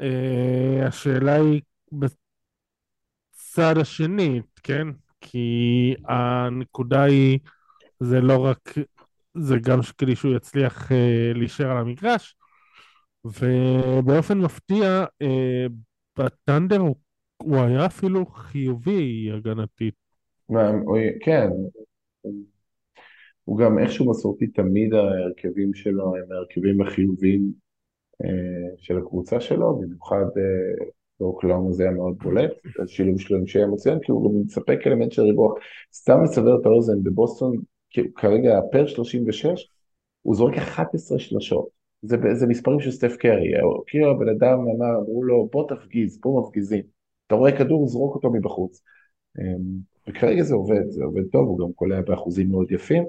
אה, השאלה היא בצד השני, כן? כי הנקודה היא, זה לא רק, זה גם כדי שהוא יצליח אה, להישאר על המגרש, ובאופן מפתיע, אה, בטנדר הוא, הוא היה אפילו חיובי הגנתית. כן, הוא גם איכשהו מסורתי, תמיד ההרכבים שלו הם ההרכבים החיוביים אה, של הקבוצה שלו, במיוחד אה, באוקלאומה זה היה מאוד בולט, השילוב שלו עם שהיה מצוין, כי הוא גם מספק אלמנט של ריבוח. סתם לסבר את האוזן, בבוסטון, כרגע פר 36, הוא זורק 11 שלשות. זה, זה מספרים של סטף קרי, כאילו הבן אדם אמר, אמרו לו בוא תפגיז, פה מפגיזים, אתה רואה כדור, זרוק אותו מבחוץ. אמ, וכרגע זה עובד, זה עובד טוב, הוא גם קולע באחוזים מאוד יפים.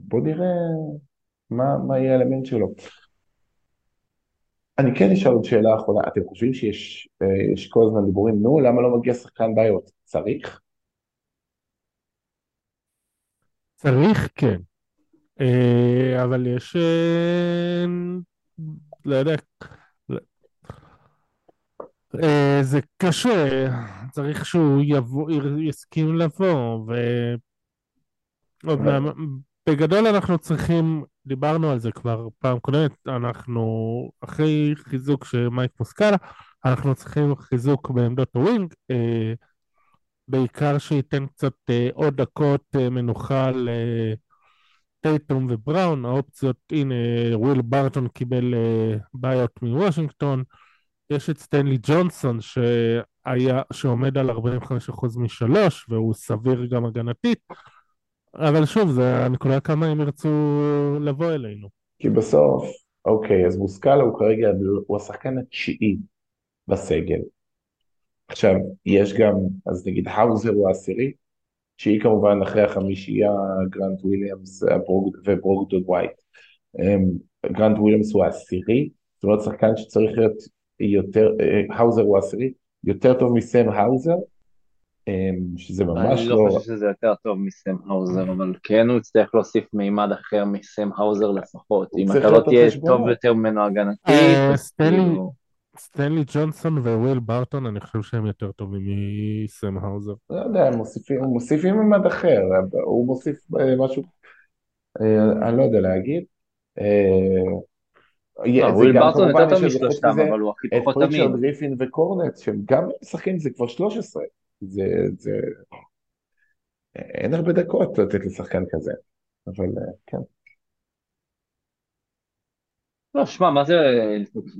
בואו נראה מה, מה יהיה האלמנט שלו. אני כן אשאל עוד שאלה אחרונה, אתם חושבים שיש אה, כל הזמן דיבורים, נו, למה לא מגיע שחקן בעיות? צריך? צריך, כן. אה, אבל יש, אה, לא יודע, זה קשה, צריך שהוא יבוא, יסכים לבוא, ובגדול אנחנו צריכים, דיברנו על זה כבר פעם קודמת, אנחנו אחרי חיזוק של מייק מוסקאלה, אנחנו צריכים חיזוק בעמדות הווינג, בעיקר שייתן קצת עוד דקות מנוחה ל... טייטום ובראון, האופציות, הנה, וויל ברטון קיבל אה, buyout מוושינגטון, יש את סטנלי ג'ונסון שהיה, שעומד על 45% משלוש, והוא סביר גם הגנתית, אבל שוב, זה הנקודה כמה הם ירצו לבוא אלינו. כי בסוף, אוקיי, אז מוסקאלה הוא כרגע, הוא השחקן התשיעי בסגל. עכשיו, יש גם, אז נגיד האוזר הוא העשירי, שהיא כמובן אחרי החמישייה גרנט וויליאמס וברוגדון ווייט. אמ, גרנט וויליאמס הוא העשירי, זאת אומרת שחקן שצריך להיות יותר, אה, האוזר הוא העשירי, יותר טוב מסם האוזר, שזה ממש אני לא... לא חושב שזה יותר טוב מסם האוזר, אבל כן הוא יצטרך להוסיף מימד אחר מסם האוזר לפחות. אם אתה לא תהיה. טוב יותר ממנו הגנתית, אה, סטנלי- כאילו... סטנלי ג'ונסון וויל ברטון, אני חושב שהם יותר טובים מסם האוזר. לא יודע, הם מוסיפים, הם מוסיפים ממד אחר, הוא מוסיף אה, משהו, אה, אני לא יודע להגיד. לא, זה וויל כמובן יותר טוב משלושתם, אבל הוא הכי את פחות תמיד. פריצ'רד, גריפין וקורנט, שהם גם משחקים, זה כבר 13. זה, זה... אין הרבה דקות לתת לשחקן כזה, אבל אה, כן. לא, שמע, מה זה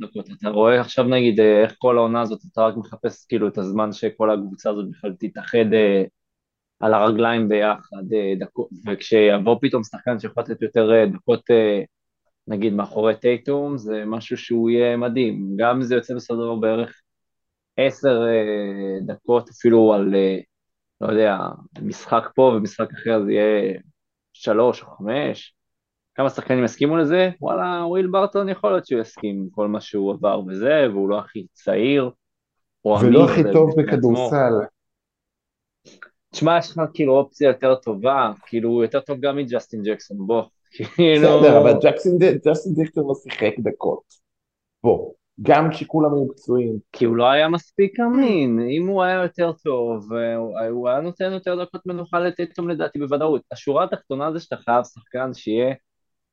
דקות? אתה רואה עכשיו נגיד אה, איך כל העונה הזאת, אתה רק מחפש כאילו את הזמן שכל הקבוצה הזאת בכלל תתאחד אה, על הרגליים ביחד, אה, דקות, וכשיבוא פתאום שחקן שיכול לתת יותר אה, דקות, אה, נגיד מאחורי טייטום, זה משהו שהוא יהיה מדהים. גם אם זה יוצא בסדר בערך עשר אה, דקות אפילו על, אה, לא יודע, משחק פה ומשחק אחר זה יהיה שלוש או חמש. כמה שחקנים יסכימו לזה? וואלה, וויל ברטון יכול להיות שהוא יסכים עם כל מה שהוא עבר וזה, והוא לא הכי צעיר. ולא הכי טוב. בכדורסל. תשמע, יש לך כאילו אופציה יותר טובה, כאילו הוא יותר טוב גם מג'סטין ג'קסון, בוא. כאילו... בסדר, אבל ג'סטין ג'קסון לא שיחק דקות. בוא, גם כשכולם היו פצועים. כי הוא לא היה מספיק אמין, אם הוא היה יותר טוב, אה, הוא- היה נותן יותר דקות מנוחה לטייטום לדעתי בוודאות. השורה התחתונה זה שאתה חייב שחקן שיהיה,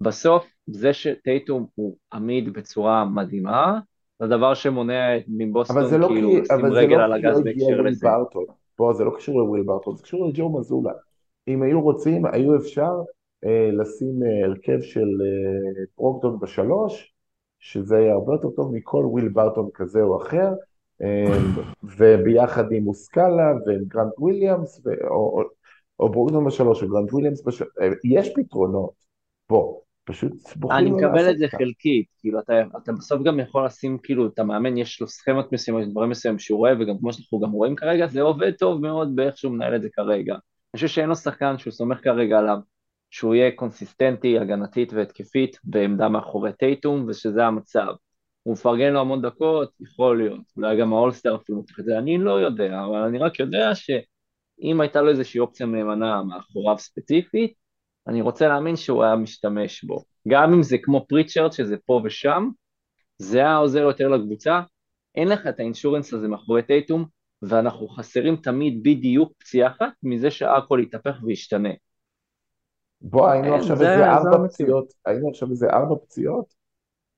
בסוף זה שטייטום הוא עמיד בצורה מדהימה, זה הדבר שמונע מבוסטון לא כאילו כי, לשים רגל לא על הגז לא בהקשר לזה. בוא, זה לא קשור לוויל ברטון, זה קשור לג'ו מזולה. אם היו רוצים, היו אפשר אה, לשים אה, הרכב של אה, ברוגדון בשלוש, שזה היה הרבה יותר טוב מכל וויל ברטון כזה או אחר, אה, וביחד עם מוסקאלה ועם גרנט וויליאמס, ו- או, או, או ברוגדון בשלוש או גרנט וויליאמס בשלוש, אה, יש פתרונות. בוא, פשוט בוחרים אני לא מקבל את זה. חלקית, כאילו אתה, אתה בסוף גם יכול לשים, כאילו, את המאמן, יש לו סכמות מסוימות, דברים מסוימים שהוא רואה, וגם כמו שאנחנו גם רואים כרגע, זה עובד טוב מאוד באיך שהוא מנהל את זה כרגע. אני חושב שאין לו שחקן שהוא סומך כרגע עליו, שהוא יהיה קונסיסטנטי, הגנתית והתקפית, בעמדה מאחורי טייטום, ושזה המצב. הוא מפרגן לו המון דקות, יכול להיות, אולי גם ה roster אפילו נותן את זה, אני לא יודע, אבל אני רק יודע שאם הייתה לו איזושהי אופציה נאמנה מאחוריו ספציפית, אני רוצה להאמין שהוא היה משתמש בו. גם אם זה כמו פריצ'רד, שזה פה ושם, זה היה עוזר יותר לקבוצה. אין לך את האינשורנס הזה מאחורי טייטום, ואנחנו חסרים תמיד בדיוק פציעה אחת מזה שהכל יתהפך וישתנה. בוא, היינו עכשיו זה- איזה זה ארבע. פציעות, היינו עכשיו איזה ארבע פציעות,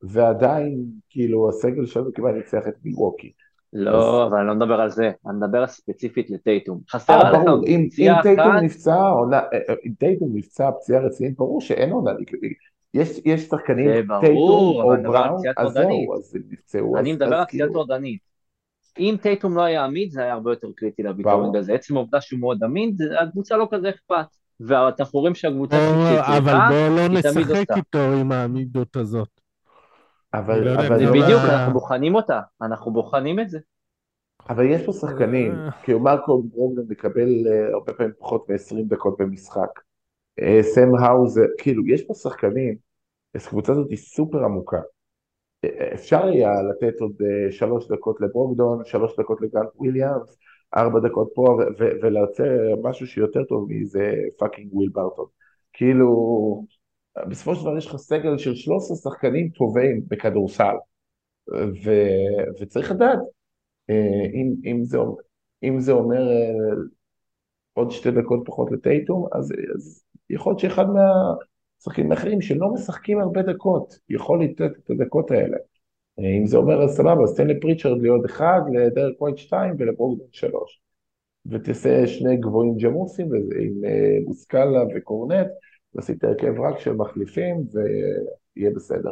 ועדיין, כאילו, הסגל שלנו כמעט ניצח את מילווקי. לא, אבל אני לא מדבר על זה, אני מדבר ספציפית לטייטום. אה, חסרה לך ברור, אם, אם פציעה טייטום אחת, נפצע, אה, אה, אם טייטום נפצע פציעה רצינית, ברור שאין עונה, יש, יש שחקנים, טייטום או בראון, פציעה אז. זהו, אז הם נפצעו, אני מדבר על פציעה כאילו, טורדנית. אם טייטום לא היה עמיד, זה היה הרבה יותר קריטי. אותו בגלל זה. עצם העובדה שהוא מאוד עמיד, הקבוצה לא כזה אכפת. ואנחנו רואים שהקבוצה בוא- כשהיא אבל צריכה, בואו לא נשחק. איתו עם העמידות הזאת. אבל, לא אבל, זה לא בדיוק, אנחנו בוחנים אותה, אנחנו בוחנים את זה. אבל יש פה שחקנים, אה. כאילו מלקולם ברוגדון מקבל אה, הרבה פעמים פחות מ-20 דקות במשחק, אה, סם האוזר, כאילו, יש פה שחקנים, אז הקבוצה הזאת היא סופר עמוקה. אה, אפשר היה לתת עוד אה, שלוש דקות לברוגדון, שלוש דקות לגרנט וויליאמס, ארבע דקות פה, ולייצר משהו שיותר טוב מזה fucking וויל ברטון. כאילו, בסופו של דבר יש לך סגל של 13 שחקנים טובים בכדורסל, ו- וצריך לדעת, אה, אם, אם, זה, אומר- אם זה אומר אה, עוד שתי דקות פחות לטייטום, אז, אז יכול להיות שאחד מהשחקנים האחרים שלא משחקים הרבה דקות, יכול לתת את הדקות האלה. אה, אם זה אומר, אז סבבה, אז תן לפריצ'רד להיות אחד, לדרק ווייט שתיים ולברוגדון שלוש. ותעשה שני גבוהים ג'מוסים עם אה, מוסקאלה וקורנט, ועשית הרכב רק של מחליפים ויהיה בסדר.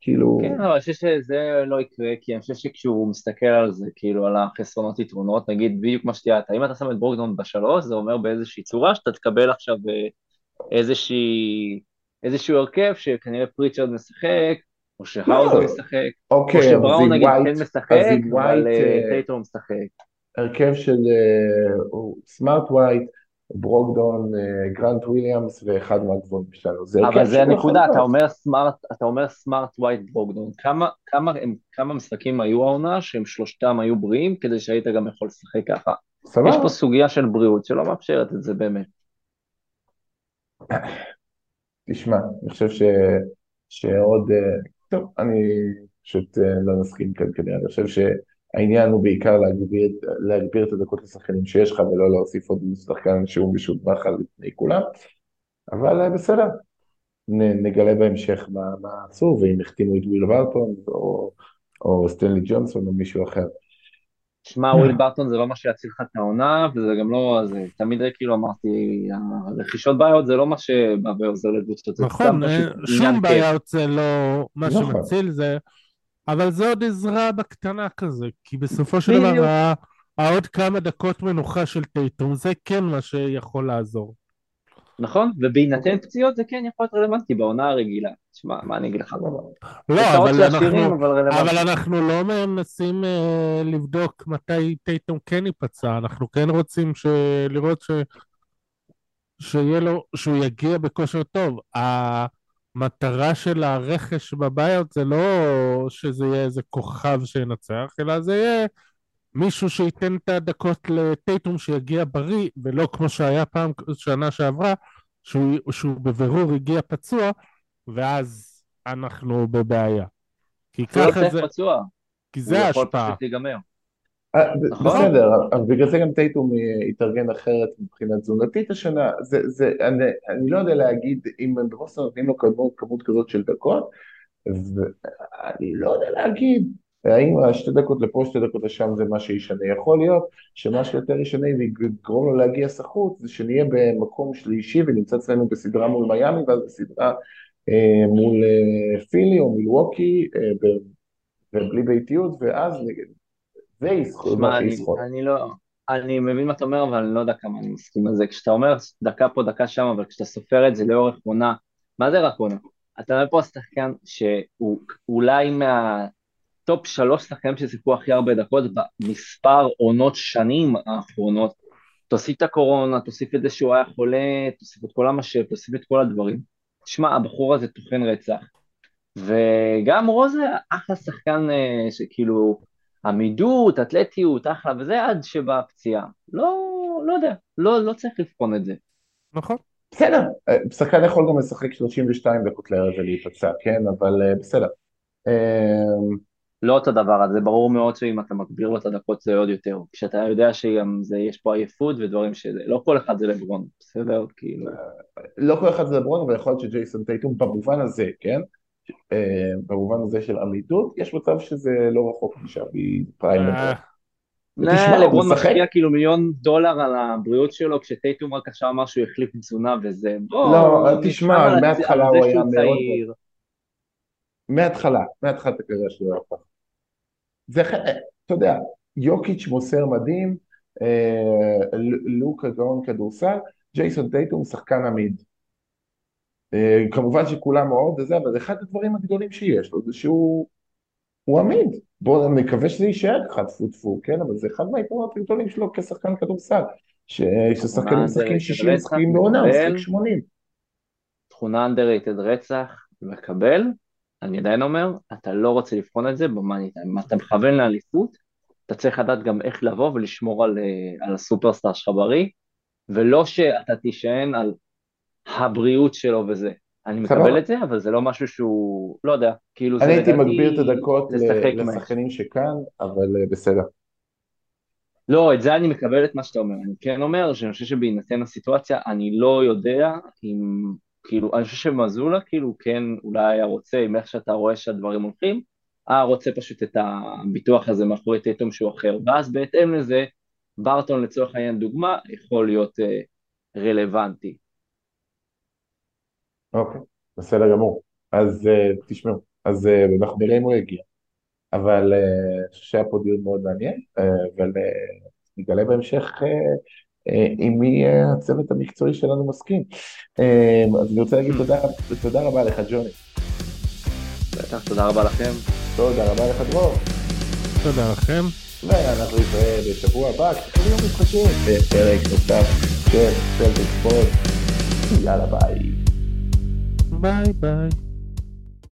כאילו, כן, אבל אני חושב שזה לא יקרה, כי אני חושב שכשהוא מסתכל על זה, כאילו על החסרונות יתרונות, נגיד בדיוק מה שתיארת, אם אתה שם את ברוגדון בשלוש, זה אומר באיזושהי צורה שאתה תקבל עכשיו אה, איזושהי, איזשהו הרכב שכנראה פריצ'רד משחק, או שהאוזר לא, משחק, או אוקיי, זה שבראון נגיד כן משחק, אבל אה, אה, טייטום משחק. הרכב של אה, סמארט ווייט, ברוגדון, אה, גרנט וויליאמס ואחד מהגבוהים שלנו. זה אבל זה הנקודה, אתה. אומר סמארט, אתה אומר סמארט ווייט ברוקדון, כמה, כמה, כמה משחקים היו העונה שהם שלושתם היו בריאים כדי שהיית גם יכול לשחק ככה? סבבה. יש פה סוגיה של בריאות שלא מאפשרת את זה באמת. תשמע, אני חושב ש... שעוד... טוב, אני פשוט אה, לא נסכים כאן כנראה, אני חושב שהעניין הוא בעיקר להגביר, להגביר את הדקות לשחקנים שיש לך ולא להוסיף עוד שחקן שהוא משודבח על לפני כולם, אבל אה, בסדר, נ, נגלה בהמשך מה, מה עשו, ואם החתימו את וויל ברטון או, או סטנלי ג'ונסון או מישהו אחר. שמע, וויל ברטון זה לא מה שיציל לך את העונה, וזה גם לא, זה תמיד כאילו אמרתי, הרכישות buyout זה לא מה שבא ועוזר לקבוצות, נכון, אה, שום. buyout זה לא מה נכון. שמציל זה, אבל זה עוד עזרה בקטנה כזה, כי בסופו של. דבר העוד כמה דקות מנוחה של טייטום זה כן מה שיכול לעזור. נכון? ובהינתן פציעות זה כן יכול להיות רלוונטי בעונה הרגילה. תשמע, מה אני אגיד לך? לא, אבל השירים, אנחנו, אבל. אבל אנחנו לא מנסים אה, לבדוק מתי טייטום כן ייפצע, אנחנו כן רוצים ש... לראות ש... שיהיה לו, שהוא יגיע בכושר טוב. המטרה של הרכש בביוט זה לא שזה יהיה איזה כוכב שינצח, אלא זה יהיה מישהו שייתן את הדקות לטייטום שיגיע בריא, ולא כמו שהיה פעם, שנה שעברה, שהוא, שהוא בבירור הגיע פצוע, ואז אנחנו בבעיה. כי הוא ככה זה, פצוע, כי הוא זה יכול ההשפעה. פשוט להיגמר. אה, נכון. בסדר, אבל בגלל זה גם טייטום אה, התארגן אחרת מבחינה תזונתית השנה, זה, זה, אני, אני לא יודע להגיד אם הם בבוסטון נותנים לו כמות, כמות כזאת של דקות, ואני לא יודע להגיד האם השתי דקות לפה, שתי דקות לשם זה מה שישנה, יכול להיות שמה שיותר ישנה ויגרום לו להגיע סחוט זה שנהיה במקום שלישי ונמצא אצלנו בסדרה מול מיאמי ואז בסדרה אה, מול אה, פילי או מילווקי אה, ב- ובלי ביתיות ואז נגד זה יסחוט, שמע, מה אני. אני לא... אני מבין מה אתה אומר, אבל אני לא יודע כמה אני מסכים על זה. כשאתה אומר דקה פה, דקה שם, אבל כשאתה סופר את זה לאורך עונה, מה זה רק עונה? אתה אומר פה שחקן שהוא אולי מהטופ שלוש שחקנים ששיחקו הכי הרבה דקות במספר עונות שנים האחרונות. תוסיף את הקורונה, תוסיף את זה שהוא היה חולה, תוסיף את כל המשאב, תוסיף את כל הדברים. תשמע, הבחור הזה טוחן רצח. וגם רוזה אחלה שחקן אה, שכאילו עמידות, אתלטיות, אחלה וזה עד שבאה הפציעה. לא, לא יודע, לא, לא צריך לבחון את זה. נכון. בסדר, אה, שחקן יכול גם לשחק 32 דקות לערב ולהיפצע, כן, אבל אה, בסדר. לא אותו דבר, אז זה ברור מאוד שאם אתה מגביר לו את הדקות זה עוד יותר. כשאתה יודע שגם זה, יש פה עייפות ודברים שזה, לא כל אחד זה לברון, בסדר? כאילו, לא כל אחד זה לברון, אבל יכול להיות שג'ייסון טייטום במובן הזה, כן? אה, במובן הזה של עמידות, יש מצב שזה לא רחוק משם מפריים אה, לברון. הוא לברון משקיע כאילו מיליון דולר על הבריאות שלו, כשטייטום רק עכשיו אמר שהוא החליף תזונה וזה. בוא, לא, תשמע, מההתחלה הוא היה מאוד-. מההתחלה, מהתחלת הקריירה שלו היה ככה. זה, ח- אתה יודע, יוקיץ' מוסר מדהים, אה, ל- לוקה גאון כדורסל, ג'ייסון טייטום שחקן עמיד. אה, כמובן שכולם מאוד וזה, אבל אחד הדברים הגדולים שיש לו זה שהוא הוא עמיד. בואו נקווה שזה יישאר ככה, טפו טפו, כן? אבל זה אחד מהיתרונות הגדולים שלו כשחקן כדורסל. ששחקנים משחקים זה 60 רצח, משחקים בעונה, הוא. משחק 80. תכונה underrated רצח, מקבל, אני עדיין אומר, אתה לא רוצה לבחון את זה במאני טיים. אם אתה מכוון לאליפות, אתה צריך לדעת גם איך לבוא ולשמור על, אה, על הסופרסטאר שלך בריא, ולא שאתה תישען על הבריאות שלו וזה. אני. מקבל את זה, אבל זה לא משהו שהוא, לא יודע, כאילו זה אני הייתי לדעתי מגביר את הדקות לשחקנים שכאן, אבל אה, בסדר. לא, את זה אני מקבל את מה שאתה אומר. אני כן אומר שאני חושב שבהינתן הסיטואציה, אני לא יודע אם, כאילו, אני חושב שמזולה, כאילו, כן, אולי היה רוצה, עם איך שאתה רואה שהדברים הולכים, היה רוצה פשוט את הביטוח הזה מאחורי טייטום שהוא אחר. ואז בהתאם לזה, ברטון לצורך העניין דוגמה, יכול להיות אה, רלוונטי. אוקיי, בסדר גמור. אז אה, תשמעו, אז אה, אנחנו נראה אם הוא יגיע. אבל אה, אני חושב שהיה פה דיון מאוד מעניין, אה, אבל אה, נגלה בהמשך אה, אה, עם מי אה, הצוות המקצועי שלנו מסכים. אה, אז אני רוצה להגיד תודה, תודה רבה לך ג'וני, בטח, תודה רבה לכם. תודה רבה לך דרור, תודה לכם. ואנחנו נתראה בשבוע הבא, כשכל יום מתחשב, בפרק נוסף של סלטיק ספורט. יאללה ביי. ביי ביי.